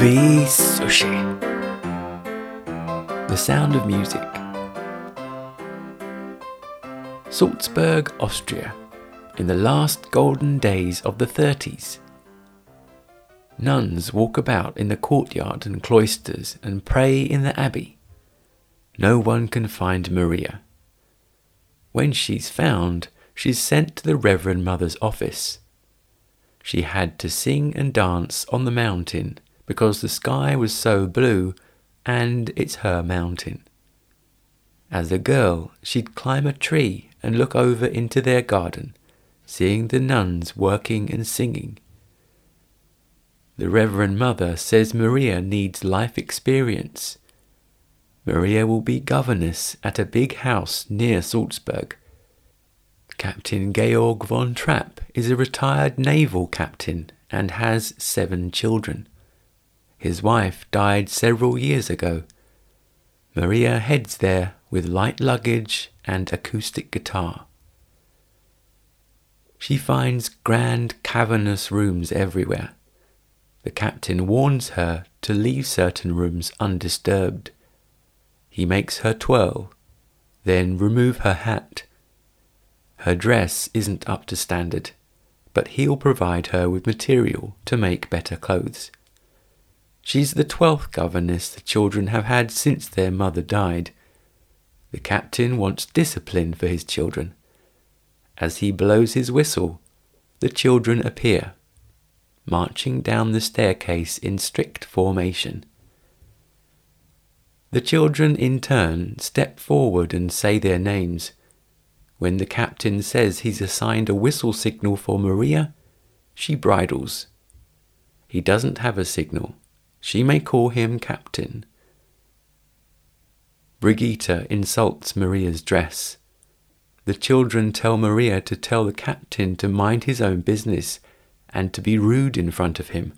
Sushi. The sound of music. Salzburg, Austria, in the last golden days of the 30s. Nuns walk about in the courtyard and cloisters and pray in the abbey. No one can find Maria. When she's found, she's sent to the Reverend Mother's office. She had to sing and dance on the mountain because the sky was so blue and it's her mountain. As a girl, she'd climb a tree and look over into their garden, seeing the nuns working and singing. The Reverend Mother says Maria needs life experience. Maria will be governess at a big house near Salzburg. Captain Georg von Trapp is a retired naval captain and has seven children. His wife died several years ago. Maria heads there with light luggage and acoustic guitar. She finds grand cavernous rooms everywhere. The captain warns her to leave certain rooms undisturbed. He makes her twirl, then remove her hat. Her dress isn't up to standard, but he'll provide her with material to make better clothes. She's the twelfth governess the children have had since their mother died. The captain wants discipline for his children. As he blows his whistle, the children appear marching down the staircase in strict formation. The children in turn step forward and say their names. When the captain says he's assigned a whistle signal for Maria, she bridles. He doesn't have a signal. She may call him captain. Brigitte insults Maria's dress. The children tell Maria to tell the captain to mind his own business and to be rude in front of him.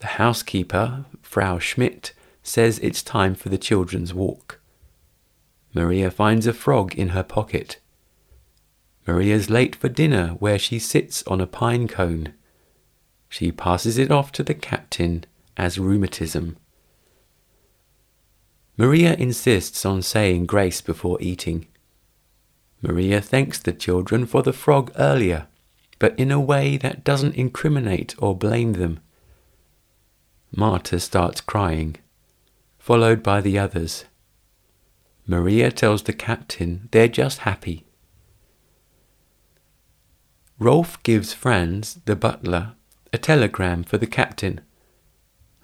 The housekeeper, Frau Schmidt, says it's time for the children's walk. Maria finds a frog in her pocket. Maria's late for dinner where she sits on a pine cone. She passes it off to the captain as rheumatism. Maria insists on saying grace before eating. Maria thanks the children for the frog earlier but in a way that doesn't incriminate or blame them. Marta starts crying, followed by the others. Maria tells the captain they're just happy. Rolf gives Franz, the butler, a telegram for the captain.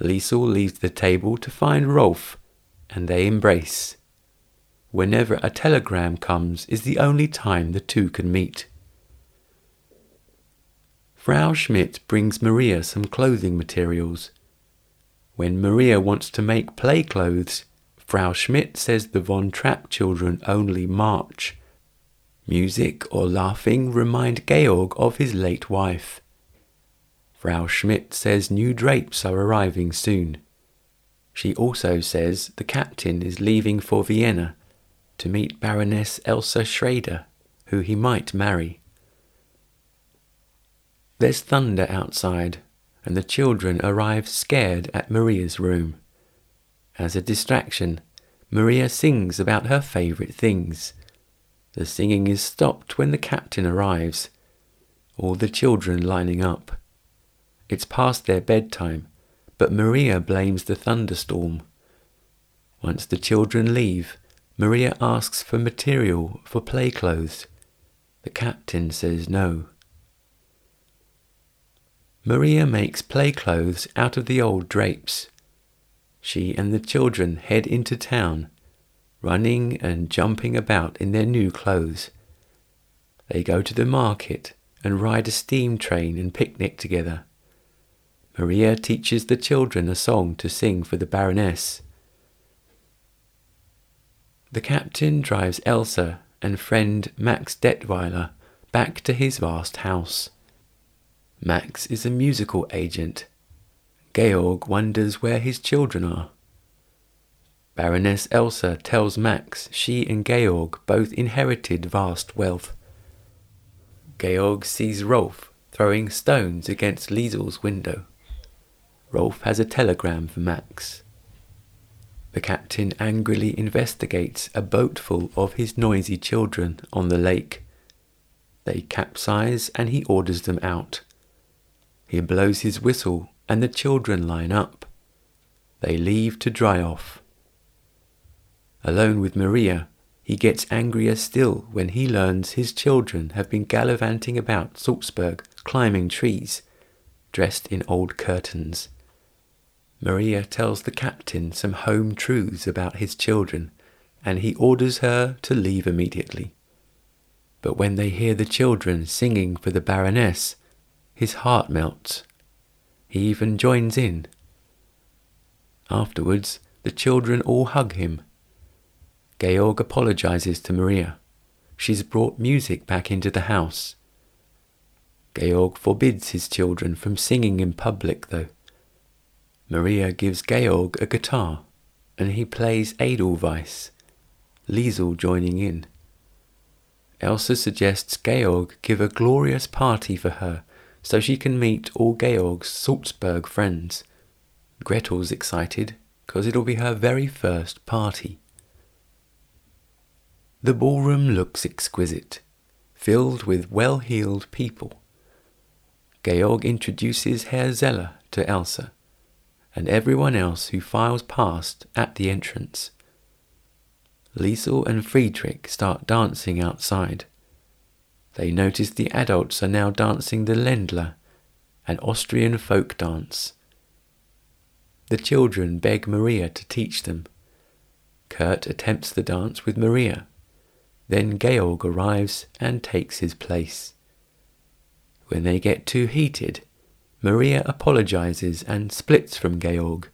Liesl leaves the table to find Rolf, and they embrace. Whenever a telegram comes is the only time the two can meet. Frau Schmidt brings Maria some clothing materials. When Maria wants to make play clothes, Frau Schmidt says the Von Trapp children only march. Music or laughing remind Georg of his late wife. Frau Schmidt says new drapes are arriving soon. She also says the captain is leaving for Vienna to meet Baroness Elsa Schraeder, who he might marry. There's thunder outside, and the children arrive scared at Maria's room. As a distraction, Maria sings about her favourite things. The singing is stopped when the captain arrives, all the children lining up. It's past their bedtime, but Maria blames the thunderstorm. Once the children leave, Maria asks for material for play clothes. The captain says no. Maria makes play clothes out of the old drapes. She and the children head into town, running and jumping about in their new clothes. They go to the market and ride a steam train and picnic together. Maria teaches the children a song to sing for the Baroness. The captain drives Elsa and friend Max Detweiler back to his vast house. Max is a musical agent. Georg wonders where his children are. Baroness Elsa tells Max she and Georg both inherited vast wealth. Georg sees Rolf throwing stones against Liesl's window. Rolf has a telegram for Max. The captain angrily investigates a boatful of his noisy children on the lake. They capsize and he orders them out. He blows his whistle and the children line up. They leave to dry off. Alone with Maria, he gets angrier still when he learns his children have been gallivanting about Salzburg, climbing trees, dressed in old curtains. Maria tells the captain some home truths about his children, and he orders her to leave immediately. But when they hear the children singing for the Baroness, his heart melts. He even joins in. Afterwards, the children all hug him. Georg apologizes to Maria. She's brought music back into the house. Georg forbids his children from singing in public, though. Maria gives Georg a guitar, and he plays Edelweiss, Liesl joining in. Elsa suggests Georg give a glorious party for her so she can meet all Georg's Salzburg friends. Gretel's excited because it'll be her very first party. The ballroom looks exquisite, filled with well heeled people. Georg introduces Herr Zeller to Elsa and everyone else who files past at the entrance. Liesl and Friedrich start dancing outside. They notice the adults are now dancing the Ländler, an Austrian folk dance. The children beg Maria to teach them. Kurt attempts the dance with Maria. Then Georg arrives and takes his place. When they get too heated, Maria apologizes and splits from Georg.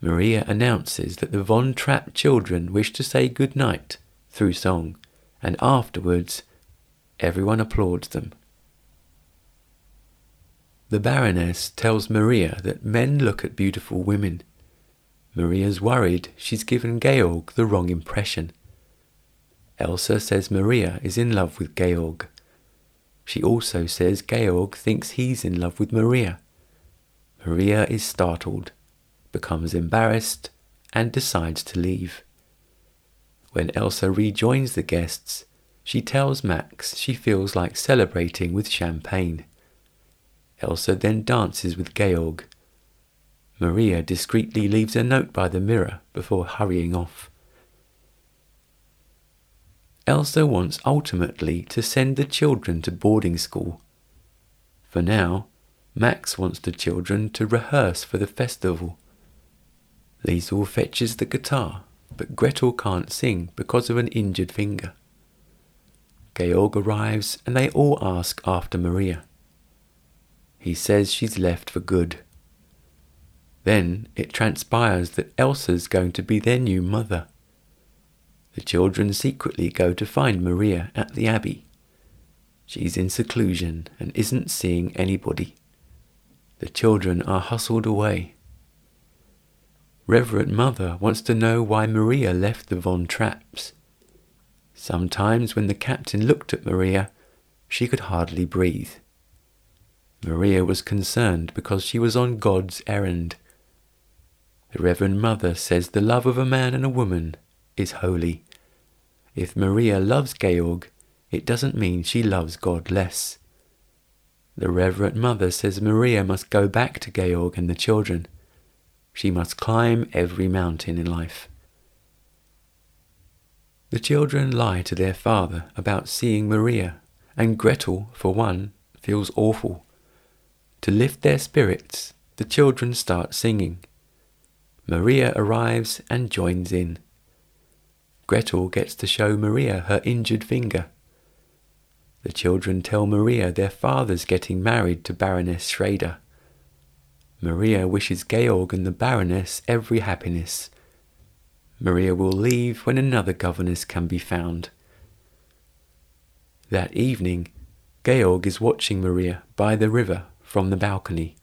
Maria announces that the Von Trapp children wish to say good night through song, and afterwards everyone applauds them. The Baroness tells Maria that men look at beautiful women. Maria's worried she's given Georg the wrong impression. Elsa says Maria is in love with Georg. She also says Georg thinks he's in love with Maria. Maria is startled, becomes embarrassed, and decides to leave. When Elsa rejoins the guests, she tells Max she feels like celebrating with champagne. Elsa then dances with Georg. Maria discreetly leaves a note by the mirror before hurrying off. Elsa wants ultimately to send the children to boarding school. For now, Max wants the children to rehearse for the festival. Liesl fetches the guitar, but Gretel can't sing because of an injured finger. Georg arrives and they all ask after Maria. He says she's left for good. Then it transpires that Elsa's going to be their new mother. The children secretly go to find Maria at the abbey. She's in seclusion and isn't seeing anybody. The children are hustled away. Reverend Mother wants to know why Maria left the Von Trapps. Sometimes when the captain looked at Maria, she could hardly breathe. Maria was concerned because she was on God's errand. The Reverend Mother says the love of a man and a woman is holy. If Maria loves Georg, it doesn't mean she loves God less. The Reverend Mother says Maria must go back to Georg and the children. She must climb every mountain in life. The children lie to their father about seeing Maria, and Gretel, for one, feels awful. To lift their spirits, the children start singing. Maria arrives and joins in. Gretel gets to show Maria her injured finger. The children tell Maria their father's getting married to Baroness Schraeder. Maria wishes Georg and the Baroness every happiness. Maria will leave when another governess can be found. That evening, Georg is watching Maria by the river from the balcony.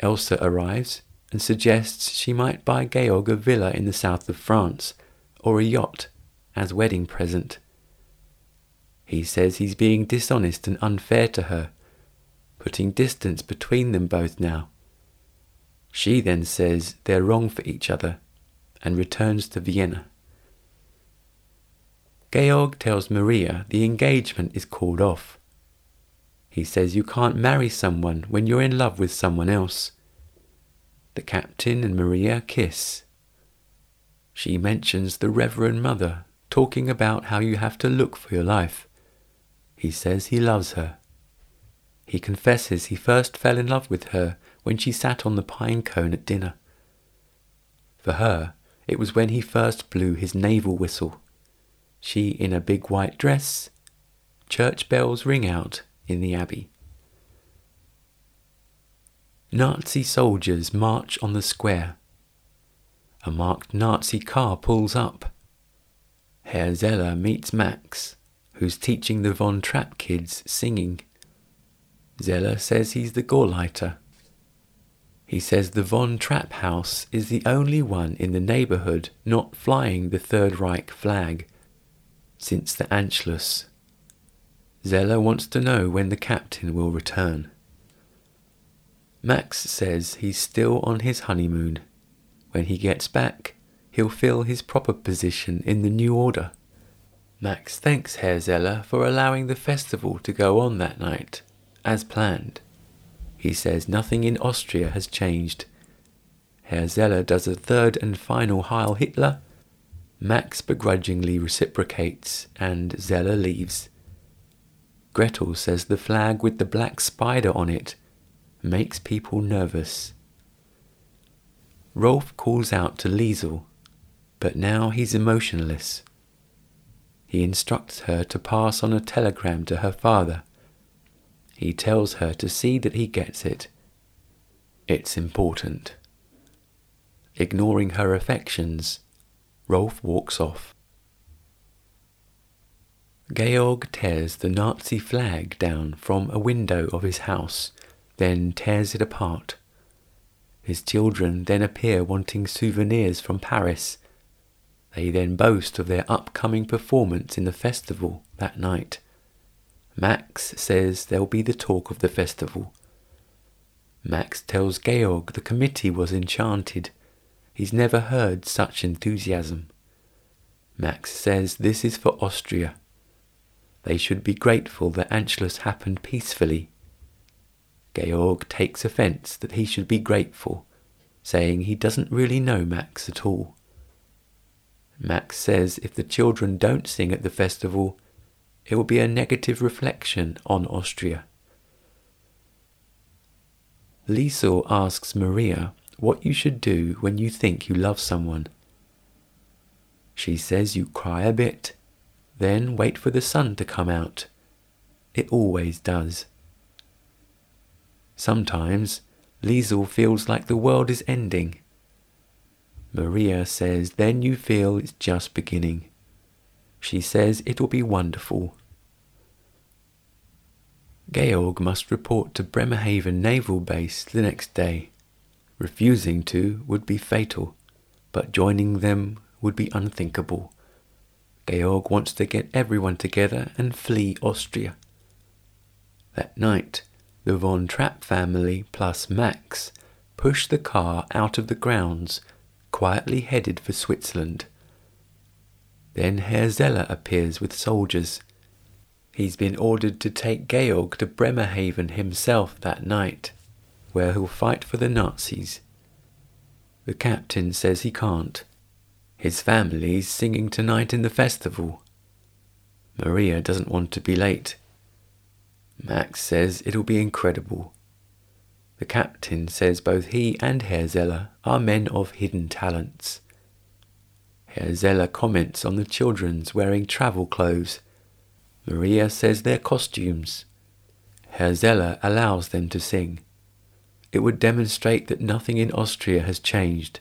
Elsa arrives and suggests she might buy Georg a villa in the south of France or a yacht as wedding present. He says he's being dishonest and unfair to her, putting distance between them both now, She then says they're wrong for each other and returns to Vienna. Georg tells Maria the engagement is called off. He says you can't marry someone when you're in love with someone else. The captain and Maria kiss. She mentions the Reverend Mother talking about how you have to look for your life. He says he loves her. He confesses he first fell in love with her when she sat on the pine cone at dinner. For her, it was when he first blew his naval whistle. She in a big white dress. Church bells ring out in the abbey. Nazi soldiers march on the square. A marked Nazi car pulls up. Herr Zeller meets Max, who's teaching the Von Trapp kids singing. Zeller says he's the Gauleiter. He says the Von Trapp house is the only one in the neighbourhood not flying the Third Reich flag since the Anschluss. Zeller wants to know when the captain will return. Max says he's still on his honeymoon. When he gets back, he'll fill his proper position in the new order. Max thanks Herr Zeller for allowing the festival to go on that night, as planned. He says nothing in Austria has changed. Herr Zeller does a third and final Heil Hitler. Max begrudgingly reciprocates, and Zeller leaves. Gretel says the flag with the black spider on it makes people nervous. Rolf calls out to Liesl, but now he's emotionless. He instructs her to pass on a telegram to her father. He tells her to see that he gets it. It's important. Ignoring her affections, Rolf walks off. Georg tears the Nazi flag down from a window of his house, then tears it apart. His children then appear wanting souvenirs from Paris. They then boast of their upcoming performance in the festival that night. Max says they'll be the talk of the festival. Max tells Georg the committee was enchanted. He's never heard such enthusiasm. Max says this is for Austria. They should be grateful that Anschluss happened peacefully. Georg takes offence that he should be grateful, saying he doesn't really know Max at all. Max says if the children don't sing at the festival, it will be a negative reflection on Austria. Liesl asks Maria what you should do when you think you love someone. She says you cry a bit then wait for the sun to come out. It always does. Sometimes Liesl feels like the world is ending. Maria says then you feel it's just beginning. She says it will be wonderful. Georg must report to Bremerhaven Naval Base the next day. Refusing to would be fatal, but joining them would be unthinkable. Georg wants to get everyone together and flee Austria. That night, the Von Trapp family plus Max push the car out of the grounds, quietly headed for Switzerland. Then Herr Zeller appears with soldiers. He's been ordered to take Georg to Bremerhaven himself that night, where he'll fight for the Nazis. The captain says he can't. His family's singing tonight in the festival. Maria doesn't want to be late. Max says it'll be incredible. The captain says both he and Herr Zeller are men of hidden talents. Herr Zeller comments on the children's wearing travel clothes. Maria says they're costumes. Herr Zeller allows them to sing. It would demonstrate that nothing in Austria has changed.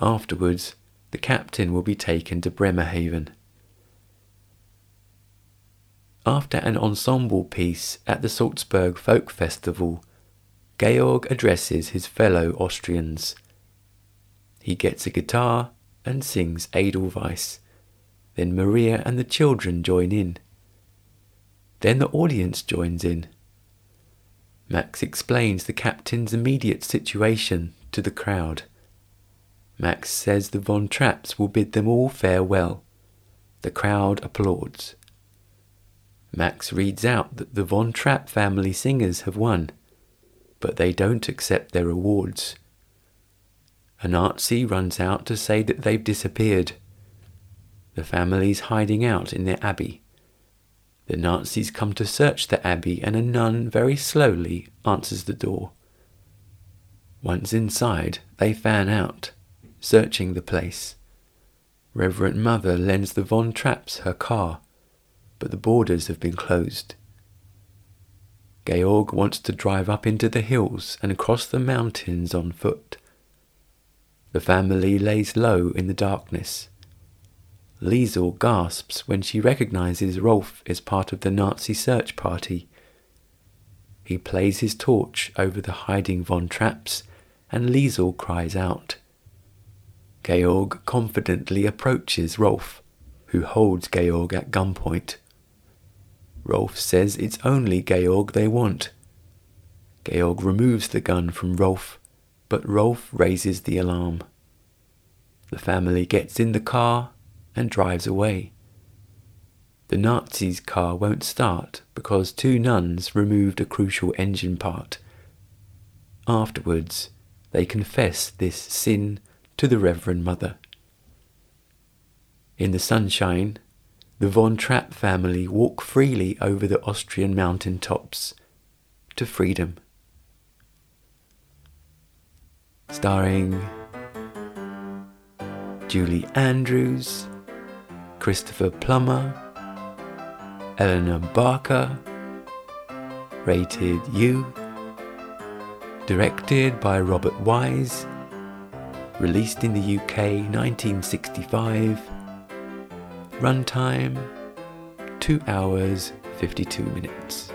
Afterwards, the captain will be taken to Bremerhaven. After an ensemble piece at the Salzburg Folk Festival, Georg addresses his fellow Austrians. He gets a guitar and sings Edelweiss. Then Maria and the children join in. Then the audience joins in. Max explains the captain's immediate situation to the crowd. Max says the Von Trapps will bid them all farewell. The crowd applauds. Max reads out that the Von Trapp family singers have won, but they don't accept their awards. A Nazi runs out to say that they've disappeared. The family's hiding out in their abbey. The Nazis come to search the abbey, and a nun very slowly answers the door. Once inside, they fan out, searching the place. Reverend Mother lends the Von Trapps her car, but the borders have been closed. Georg wants to drive up into the hills and across the mountains on foot. The family lays low in the darkness. Liesl gasps when she recognizes Rolf as part of the Nazi search party. He plays his torch over the hiding Von Trapps, and Liesl cries out. Georg confidently approaches Rolf, who holds Georg at gunpoint. Rolf says it's only Georg they want. Georg removes the gun from Rolf, but Rolf raises the alarm. The family gets in the car and drives away. The Nazis' car won't start because two nuns removed a crucial engine part. Afterwards, they confess this sin to the Reverend Mother. In the sunshine, the Von Trapp family walk freely over the Austrian mountain tops to freedom. Starring Julie Andrews, Christopher Plummer, Eleanor Parker, rated U, directed by Robert Wise, released in the UK 1965, runtime 2 hours 52 minutes.